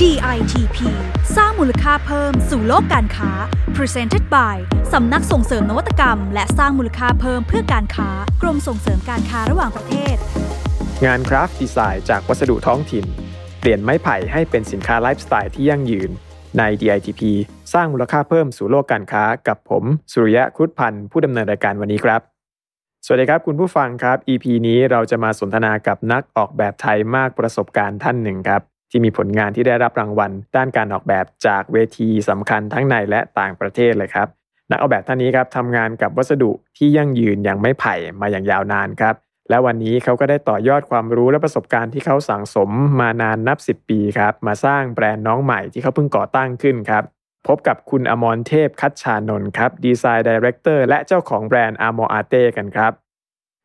DITP สร้างมูลค่าเพิ่มสู่โลกการค้า Presented by สำนักส่งเสริมนวัตกรรม และสร้างมูลค่าเพิ่มเพื่อการค้ากรมส่งเสริมการค้าระหว่างประเทศ งานคราฟต์ดีไซน์จากวัสดุท้องถิ่น เปลี่ยนไม้ไผ่ให้เป็นสินค้าไลฟ์สไตล์ที่ยั่งยืน ใน DITP สร้างมูลค่าเพิ่มสู่โลกการค้ากับผม สุริยะครุฑพันธ์ผู้ดำเนินรายการวันนี้ครับ สวัสดีครับคุณผู้ฟังครับ EP นี้เราจะมาสนทนากับนักออกแบบไทยมากประสบการณ์ท่านหนึ่งครับ ที่มีผลงานที่ได้รับรางวัล ด้านการออกแบบจากเวทีสำคัญทั้งในและต่างประเทศเลยครับ นักออกแบบท่านนี้ครับทำงานกับวัสดุที่ยั่งยืนอย่างไม้ไผ่มาอย่างยาวนานครับและวันนี้เขาก็ได้ต่อยอดความรู้และประสบการณ์ที่เขาสั่งสมมานานนับ 10 ปีครับมาสร้างแบรนด์น้องใหม่ที่เขาเพิ่งก่อตั้งขึ้นครับพบกับคุณอมรเทพคัชชานนท์ครับ Design Director และเจ้าของแบรนด์ AmoArte กันครับ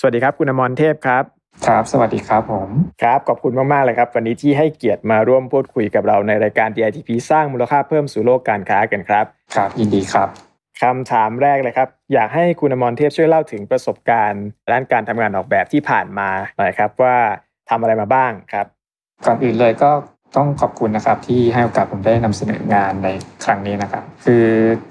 สวัสดีครับคุณอมรเทพครับ ครับ สวัสดีครับผม ครับ ขอบคุณมาก ๆ เลยครับ วันนี้ที่ให้เกียรติมาร่วมพูดคุยกับเราในรายการ DITP สร้างมูลค่าเพิ่มสู่โลกการค้ากันครับ ครับ ยินดีครับคำถามแรกเลยครับ อยากให้คุณอมรเทพช่วยเล่าถึงประสบการณ์ด้านการทำงานออกแบบที่ผ่านมาหน่อยครับว่าทำอะไรมาบ้างครับ ก่อนอื่นเลยก็ต้องขอบคุณนะครับที่ให้โอกาสผมได้นำเสนองานในครั้งนี้นะครับ คือ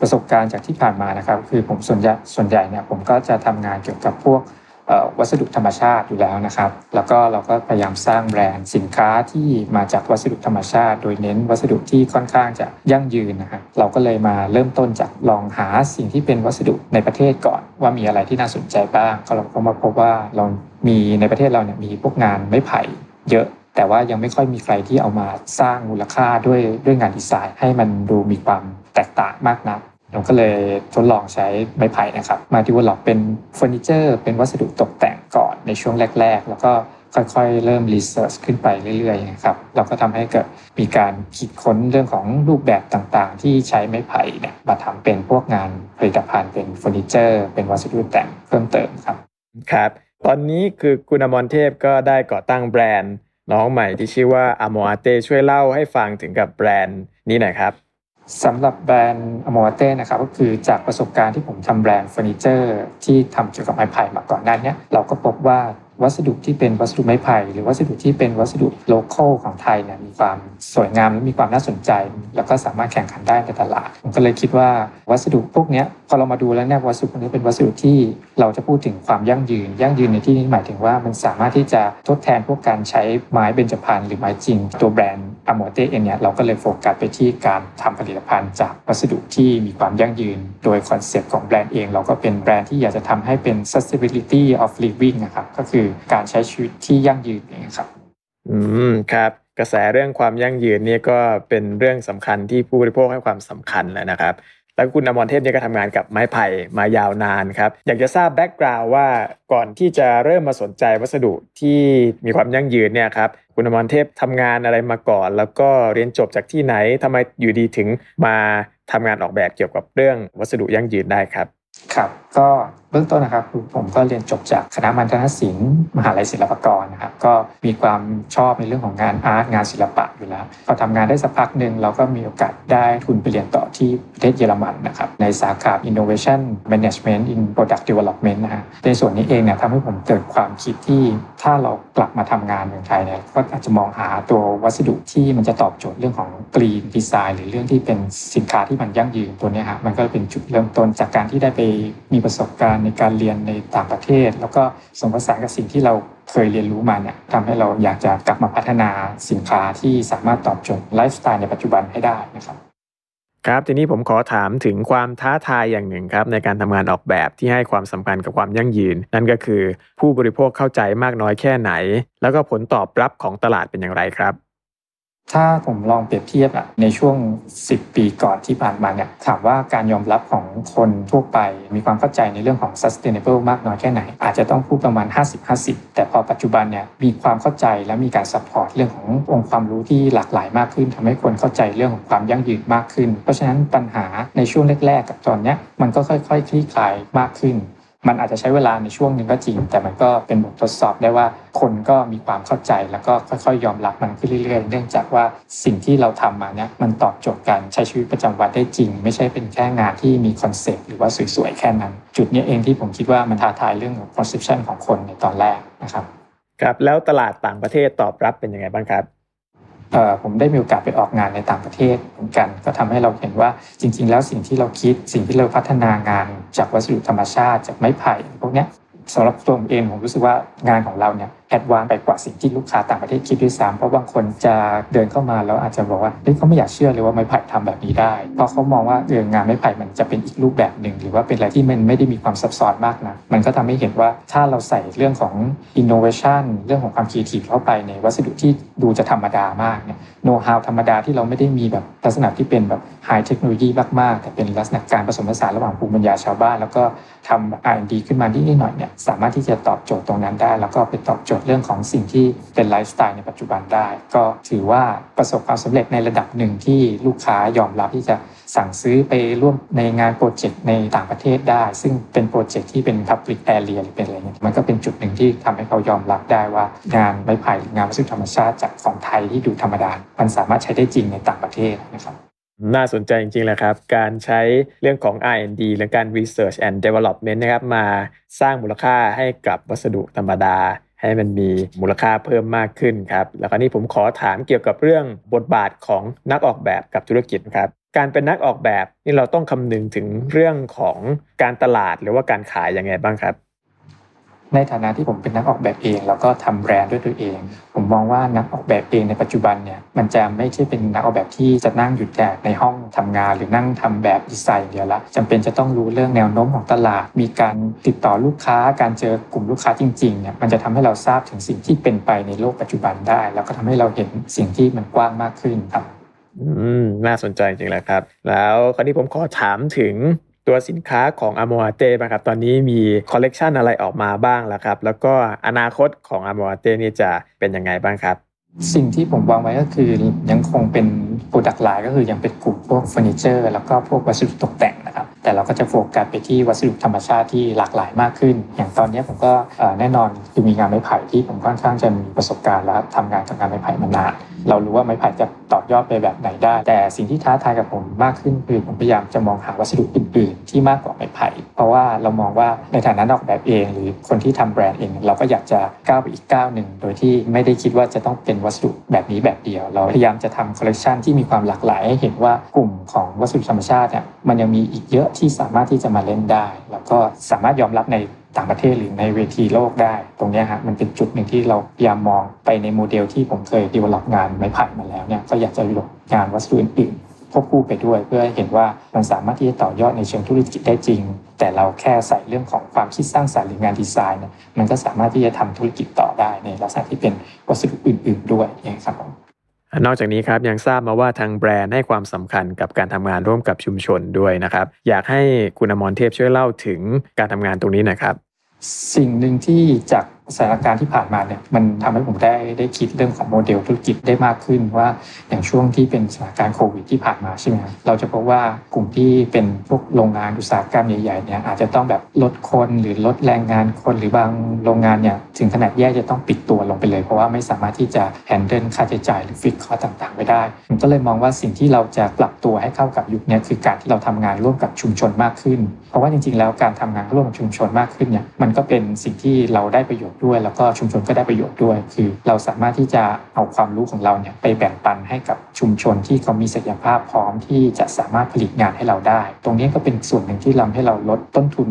ประสบการณ์จากที่ผ่านมานะครับ คือผมส่วนใหญ่ส่วนใหญ่เนี่ยผมก็จะทำงานเกี่ยวกับพวก วัสดุธรรมชาติอยู่แล้วนะครับ แล้วก็เราก็พยายามสร้างแบรนด์สินค้าที่มาจากวัสดุธรรมชาติ โดยเน้นวัสดุที่ค่อนข้างจะยั่งยืนนะครับเราก็เลยมาเริ่มต้นจากลองหาสิ่งที่เป็นวัสดุในประเทศก่อน ว่ามีอะไรที่น่าสนใจบ้าง ก็เราก็มาพบว่าเรามีในประเทศเราเนี่ยมีพวกงานไม้ไผ่เยอะแต่ว่ายังไม่ค่อยมีใครที่เอามาสร้างมูลค่าด้วยด้วยงานดีไซน์ ให้มันดูมีความแตกต่างมากนัก ผมก็เลยทดลองใช้ไม้ไผ่นะครับ มา develop เป็นเฟอร์นิเจอร์ เป็นวัสดุตกแต่งก่อนในช่วงแรก ๆ แล้วก็ค่อยๆ เริ่ม research ขึ้นไปเรื่อยๆนะครับเราก็ทำให้เกิดมีการคิดค้นเรื่องของรูปแบบต่างๆ ที่ใช้ไม้ไผ่เนี่ยมาทำเป็นพวกงานผลิตภัณฑ์เป็นเฟอร์นิเจอร์ เป็นวัสดุแต่งเพิ่มเติมครับครับ ตอนนี้คือคุณอมรเทพก็ได้ก่อตั้งแบรนด์น้องใหม่ที่ชื่อว่า AmoArte ช่วยเล่าให้ฟังถึงกับแบรนด์นี้หน่อยครับ สำหรับแบรนด์ AmoArte นะครับก็คือจากประสบการณ์ที่ผมทำแบรนด์เฟอร์นิเจอร์ที่ทำเกี่ยวกับไม้ไผ่มาก่อนหน้านี้เราก็พบว่าวัสดุที่เป็นวัสดุไม้ไผ่หรือวัสดุที่เป็นวัสดุ local ของไทยเนี่ยมีความสวยงามและมีความน่าสนใจ แล้วก็สามารถแข่งขันได้ในตลาดผมก็เลยคิดว่าวัสดุพวกนี้พอเรามาดูแล้วเนี่ยวัสดุพวกนี้เป็นวัสดุที่เราจะพูดถึงความยั่งยืน ยั่งยืนในที่นี้หมายถึงว่ามันสามารถที่จะทดแทนพวกการใช้ไม้เบญจพรรณหรือไม้จริง ตัวแบรนด์ AmoArte เองเนี่ยเราก็เลยโฟกัสไปที่การทำผลิตภัณฑ์จากวัสดุที่มีความยั่งยืน โดยคอนเซ็ปต์ของแบรนด์เอง เราก็เป็นแบรนด์ที่อยากจะทำให้เป็น sustainability of living นะครับก็คือการใช้ชีวิตที่ยั่งยืนเองครับอืมครับกระแสเรื่องความยั่งยืนนี่ก็เป็นเรื่องสำคัญที่ผู้บริโภคให้ความสำคัญแล้วนะครับ แล้วคุณอมรเทพเนี่ยก็ทำงานกับไม้ไผ่มายาวนานครับ อยากจะทราบ background ว่าก่อนที่จะเริ่มมาสนใจวัสดุที่มีความยั่งยืนเนี่ยครับคุณอมรเทพทำงานอะไรมาก่อน แล้วก็เรียนจบจากที่ไหนทำไมอยู่ดีถึงมาทำงานออกแบบเกี่ยวกับเรื่องวัสดุยั่งยืนได้ครับ ครับ ก็เบื้องต้นนะครับผมก็เรียนจบจากคณะมัณฑนศิลป์มหาลัยศิลปากรนะครับก็มีความชอบในเรื่องของงานอาร์ตงานศิลปะอยู่แล้วพอทำงานได้สักพักหนึ่งเราก็มีโอกาสได้ทุนไปเรียนต่อที่ประเทศเยอรมันนะครับในสาขา Innovation Management in Product Development นะฮะในส่วนนี้เองเนี่ยทำให้ผมเกิดความคิดที่ถ้าเรากลับมาทำงานเมืองไทยเนี่ยก็อาจจะมองหาตัววัสดุที่มันจะตอบโจทย์เรื่องของ Green Design หรือเรื่องที่เป็นสินค้าที่มันยั่งยืนตัวนี้ฮะมันก็เป็นจุดเริ่มต้นจากการที่ได้ไปมีประสบการณ์ในการเรียนในต่างประเทศ แล้วก็สมผสานกับสิ่งที่เราเคยเรียนรู้มาเนี่ยทำให้เราอยากจะกลับมาพัฒนาสินค้าที่สามารถตอบโจทย์ไลฟ์สไตล์ในปัจจุบันให้ได้นะครับครับทีนี้ผมขอถามถึงความท้าทายอย่างหนึ่งครับในการทำงานออกแบบที่ให้ความสำคัญกับความยั่งยืน นั่นก็คือผู้บริโภคเข้าใจมากน้อยแค่ไหน แล้วก็ผลตอบรับของตลาดเป็นอย่างไรครับ ถ้าผมลองเปรียบเทียบอะในช่วง 10 ปีก่อนที่ผ่านมาเนี่ยถามว่าการยอมรับของคนทั่วไป มีความเข้าใจในเรื่องของ sustainable มากน้อยแค่ไหน อาจจะต้องพูดประมาณ 50-50 แต่พอปัจจุบันเนี่ยมีความเข้าใจและมีการ support เรื่องขององค์ความรู้ที่หลากหลายมากขึ้นทำให้คนเข้าใจเรื่องของความยั่งยืนมากขึ้น เพราะฉะนั้นปัญหาในช่วงแรก ๆ กับตอนเนี้ยมันก็ค่อยๆคลี่คลายมากขึ้น มันอาจจะใช้เวลาในช่วงหนึ่งก็จริง แต่มันก็เป็นบททดสอบได้ว่าคนก็มีความเข้าใจแล้วก็ค่อยๆ ยอมรับมันขึ้นเรื่อยๆ เนื่องจากว่าสิ่งที่เราทำมาเนี่ยมันตอบโจทย์การใช้ชีวิตประจำวันได้จริง ไม่ใช่เป็นแค่งานที่มีคอนเซ็ปต์หรือว่าสวยๆ แค่นั้น จุดนี้เองที่ผมคิดว่ามันท้าทายเรื่องของ perception ของคนในตอนแรกนะครับครับแล้วตลาดต่างประเทศตอบรับเป็นยังไงบ้างครับ ผมได้มีโอกาสไปออกงานในต่างประเทศเหมือนกัน ก็ทำให้เราเห็นว่าจริง ๆ แล้วสิ่งที่เราคิดสิ่งที่เราพัฒนางานจากวัสดุธรรมชาติ จากไม้ไผ่พวกนี้ สำหรับตัวผมเองผมรู้สึกว่างานของเราเนี่ยแอดวานไปกว่าสิ่งที่ลูกค้าต่างประเทศคิดด้วยซ้ำเพราะบางคนจะเดินเข้ามาแล้วอาจจะบอกว่าเฮ้ยเขาไม่อยากเชื่อเลยว่าไม้ไผ่ทำแบบนี้ได้ เพราะเขามองว่าเอองานไม้ไผ่มันจะเป็นอีกรูปแบบหนึ่งหรือว่าเป็นอะไรที่มันไม่ได้มีความซับซ้อนมากนะมันก็ทำให้เห็นว่าถ้าเราใส่เรื่องของอินโนเวชันเรื่องของความคิดทีเข้าไปในวัสดุที่ดูจะธรรมดามากเนี่ยโน้ตฮาวธรรมดาที่เราไม่ได้มีแบบลักษณะที่เป็นแบบ high technology มาก ๆ แต่เป็นลักษณะการผสมผสานระหว่างภูมิปัญญาชาวบ้าน แล้วก็ทำ R&D ขึ้นมานิดหน่อยเนี่ยสามารถที่จะตอบโจทย์ตรงนั้นได้ แล้วก็ไปตอบโจทย์เรื่องของสิ่งที่เป็นไลฟ์สไตล์ในปัจจุบันได้ ก็ถือว่าประสบความสำเร็จในระดับหนึ่งที่ลูกค้ายอมรับที่จะสั่งซื้อไปร่วมในงานโปรเจกต์ในต่างประเทศได้ ซึ่งเป็นโปรเจกต์ที่เป็น Public Area หรือเป็นอะไรเงี้ยมันก็เป็นจุดหนึ่งที่ทำให้เขายอมรับได้ว่างานไม้ไผ่งานวัสดุธรรมชาติจากของไทยที่ดูธรรมดา มันสามารถใช้ได้จริงในต่างประเทศนะครับ น่าสนใจจริงๆเลยครับ การใช้เรื่องของ R&D และการ Research and Development นะครับมาสร้างมูลค่าให้กับวัสดุธรรมดา ให้มันมีมูลค่าเพิ่มมากขึ้นครับ แล้วก็นี่ผมขอถามเกี่ยวกับเรื่องบทบาทของนักออกแบบกับธุรกิจครับการเป็นนักออกแบบนี่เราต้องคำนึงถึงเรื่องของการตลาดหรือว่าการขายยังไงบ้างครับ ในฐานะที่ผมเป็นนักออกแบบเอง แล้วก็ทำแบรนด์ด้วยตัวเอง ผมมองว่านักออกแบบเองในปัจจุบันเนี่ยมันจะไม่ใช่เป็นนักออกแบบที่จะนั่งหยุดแต่ในห้องทำงานหรือนั่งทำแบบดีไซน์เดียวละจำเป็นจะต้องรู้เรื่องแนวโน้มของตลาด มีการติดต่อลูกค้า การเจอกลุ่มลูกค้าจริงๆเนี่ยมันจะทำให้เราทราบถึงสิ่งที่เป็นไปในโลกปัจจุบันได้ แล้วก็ทำให้เราเห็นสิ่งที่มันกว้างมากขึ้นครับอืมน่าสนใจจริงๆแหละครับ แล้วคราวนี้ผมขอถามถึง ตัวสินค้าของอ m o เต้บ้างครับ ตอนนี้มีคอลเลกชันอะไรออกมาบ้างแล้วครับ แล้วก็อนาคตของอ m o เต้นี่จะเป็นยังไงบ้างครับสิ่งที่ผมวางไว้ก็คือยังคงเป็น product line ก็คือยังเป็นกลุ่มพวกเฟอร์นิเจอร์แล้วก็พวกวัสดุตกแต่งนะครับ แต่เราก็จะโฟกัสไปที่วัสดุธรรมชาติที่หลากหลายมากขึ้น อย่างตอนนี้ผมก็แน่นอนคือมีงานไม้ไผ่ที่ผมค่อนข้างจะมีประสบการณ์และทำงานกับงานไม้ไผ่มานาน เรารู้ว่าไม้ไผ่จะต่อยอดไปแบบไหนได้ แต่สิ่งที่ท้าทายกับผมมากขึ้นคือผมพยายามจะมองหาวัสดุอื่นๆ ที่มากกว่าไม้ไผ่ เพราะว่าเรามองว่าในฐานะออกแบบเอง หรือคนที่ทำแบรนด์เอง เราก็อยากจะก้าวไปอีกก้าวหนึ่งโดยที่ไม่ได้คิดว่าจะต้องเป็นวัสดุแบบนี้แบบเดียว เราพยายามจะทำคอลเลคชันที่มีความหลากหลายให้เห็นว่ากลุ่มของวัสดุธรรมชาติเนี่ยมันยังมีอีกเยอะที่สามารถที่จะมาเล่นได้ แล้วก็สามารถยอมรับใน ต่างประเทศหรือในเวทีโลกได้ ตรงนี้ฮะมันเป็นจุดหนึ่งที่เราพยายามมองไปในโมเดลที่ผมเคย develop งานไม้ไผ่มาแล้วเนี่ยก็อยากจะ develop งานวัสดุอื่นๆควบคู่ไปด้วย เพื่อเห็นว่ามันสามารถที่จะต่อยอดในเชิงธุรกิจได้จริง แต่เราแค่ใส่เรื่องของความคิดสร้างสรรค์หรืองานดีไซน์เนี่ยมันก็สามารถที่จะทำธุรกิจต่อได้ในลักษณะที่เป็นวัสดุอื่น ๆ ด้วยอย่างครับนอกจากนี้ครับยังทราบมาว่าทางแบรนด์ให้ความสำคัญกับการทำงานร่วมกับชุมชนด้วยนะครับ อยากให้คุณอมรเทพช่วยเล่าถึงการทำงานตรงนี้นะครับ สิ่งหนึ่งที่จาก สถานการณ์ที่ผ่านมาเนี่ยมันทำให้ผมได้ได้คิดเรื่องของโมเดลธุรกิจได้มากขึ้นว่าอย่างช่วงที่เป็นสถานการณ์โควิดที่ผ่านมาใช่ไหมเราจะพบว่ากลุ่มที่เป็นพวกโรงงานอุตสาหกรรมใหญ่ๆเนี่ยอาจจะต้องแบบลดคนหรือลดแรงงานคนหรือบางโรงงานเนี่ยถึงขนาดแย่จะต้องปิดตัวลงไปเลย เพราะว่าไม่สามารถที่จะแฮนเดิลค่าใช้จ่ายหรือฟิกคอต่างๆไว้ได้ผมก็เลยมองว่าสิ่งที่เราจะปรับตัวให้เข้ากับยุคนี้คือการที่เราทำงานร่วมกับชุมชนมากขึ้น เพราะว่าจริงๆ แล้วการทำงานร่วมกับชุมชนมากขึ้นเนี่ยมันก็เป็นสิ่งที่เราได้ประโยชน์ด้วย แล้วก็ชุมชนก็ได้ประโยชน์ด้วย คือเราสามารถที่จะเอาความรู้ของเราเนี่ยไปแบ่งปันให้กับชุมชนที่เขามีศักยภาพพร้อมที่จะสามารถผลิตงานให้เราได้ ตรงนี้ก็เป็นส่วนหนึ่งที่ทาให้เราลดต้นทุน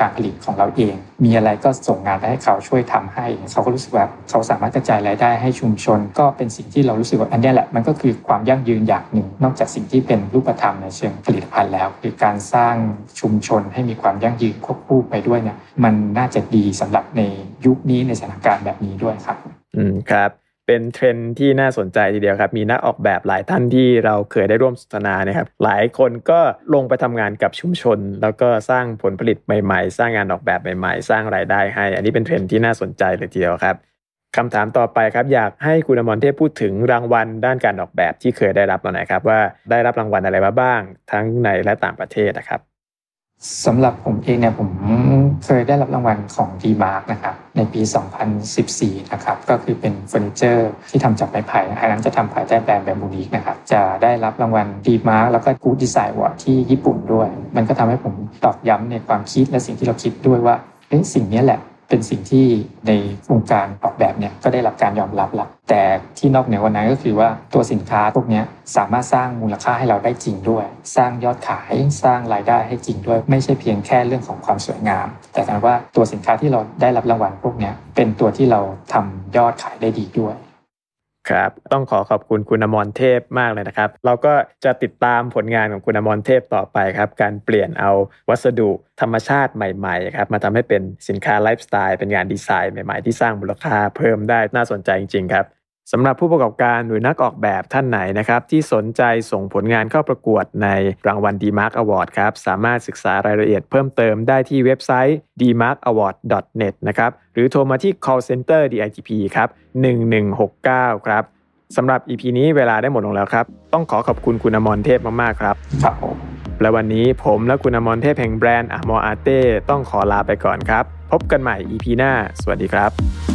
การผลิตของเราเอง มีอะไรก็ส่งงานไปให้เขาช่วยทำให้ เขาก็รู้สึกว่าเขาสามารถกระจายรายได้ให้ชุมชน ก็เป็นสิ่งที่เรารู้สึกว่าอันนี้แหละมันก็คือความยั่งยืนอย่างหนึ่ง นอกจากสิ่งที่เป็นรูปธรรมในเชิงผลิตภัณฑ์แล้ว คือการสร้างชุมชนให้มีความยั่งยืนควบคู่ไปด้วยเนี่ยมันน่าจะดีสำหรับใน ยุคนี้ในสถานการณ์แบบนี้ด้วยครับ อืมครับเป็นเทรนด์ที่น่าสนใจทีเดียวครับ มีนักออกแบบหลายท่านที่เราเคยได้ร่วมสนทนานะครับ หลายคนก็ลงไปทำงานกับชุมชน แล้วก็สร้างผลผลิตใหม่ๆ สร้างงานออกแบบใหม่ๆ สร้างรายได้ให้ อันนี้เป็นเทรนด์ที่น่าสนใจเลยทีเดียวครับคำถามต่อไปครับอยากให้คุณอมรเทพพูดถึงรางวัลด้านการออกแบบที่เคยได้รับมาหน่อยครับว่าได้รับรางวัลอะไรมาบ้าง ทั้งในและต่างประเทศนะครับ สำหรับผมเองเนี่ยผมเคยได้รับรางวัลของ DEmark นะครับในปี 2014 นะครับก็คือเป็นเฟอร์นิเจอร์ที่ทำจากไม้ไผ่อันนั้นจะทำภายใต้แบรนด์ Bamboonique นะครับจะได้รับรางวัล DEmark แล้วก็ Good Design Award ที่ญี่ปุ่นด้วย มันก็ทำให้ผมตอกย้ำในความคิดและสิ่งที่เราคิดด้วยว่าเอ้สิ่งนี้แหละ เป็นสิ่งที่ในวงการออกแบบเนี่ยก็ได้รับการยอมรับละแต่ที่นอกเหนือกว่านั้นก็คือว่าตัวสินค้าพวกนี้สามารถสร้างมูลค่าให้เราได้จริงด้วย สร้างยอดขายสร้างรายได้ให้จริงด้วย ไม่ใช่เพียงแค่เรื่องของความสวยงาม แต่การว่าตัวสินค้าที่เราได้รับรางวัลพวกนี้เป็นตัวที่เราทำยอดขายได้ดีด้วย ครับต้องขอขอบคุณคุณอมรเทพมากเลยนะครับ เราก็จะติดตามผลงานของคุณอมรเทพต่อไปครับ การเปลี่ยนเอาวัสดุธรรมชาติใหม่ๆครับมาทำให้เป็นสินค้าไลฟ์สไตล์เป็นงานดีไซน์ใหม่ๆ ที่สร้างมูลค่าเพิ่มได้น่าสนใจจริงๆครับ สำหรับผู้ประกอบการหรือนักออกแบบท่านไหนนะครับ ที่สนใจส่งผลงานเข้าประกวดในรางวัล D-Mark Award ครับ สามารถศึกษารายละเอียดเพิ่มเติมได้ที่เว็บไซต์ dmarkaward.net นะครับ หรือโทรมาที่ call center DITP ครับ1169 ครับสำหรับ EP นี้เวลาได้หมดลงแล้วครับ ต้องขอขอบคุณคุณอมรเทพมาก ๆ ครับ ครับผมและวันนี้ผมและคุณอมรเทพแห่งแบรนด์อะมออาเต้ต้องขอลาไปก่อนครับ พบกันใหม่ EP หน้า สวัสดีครับ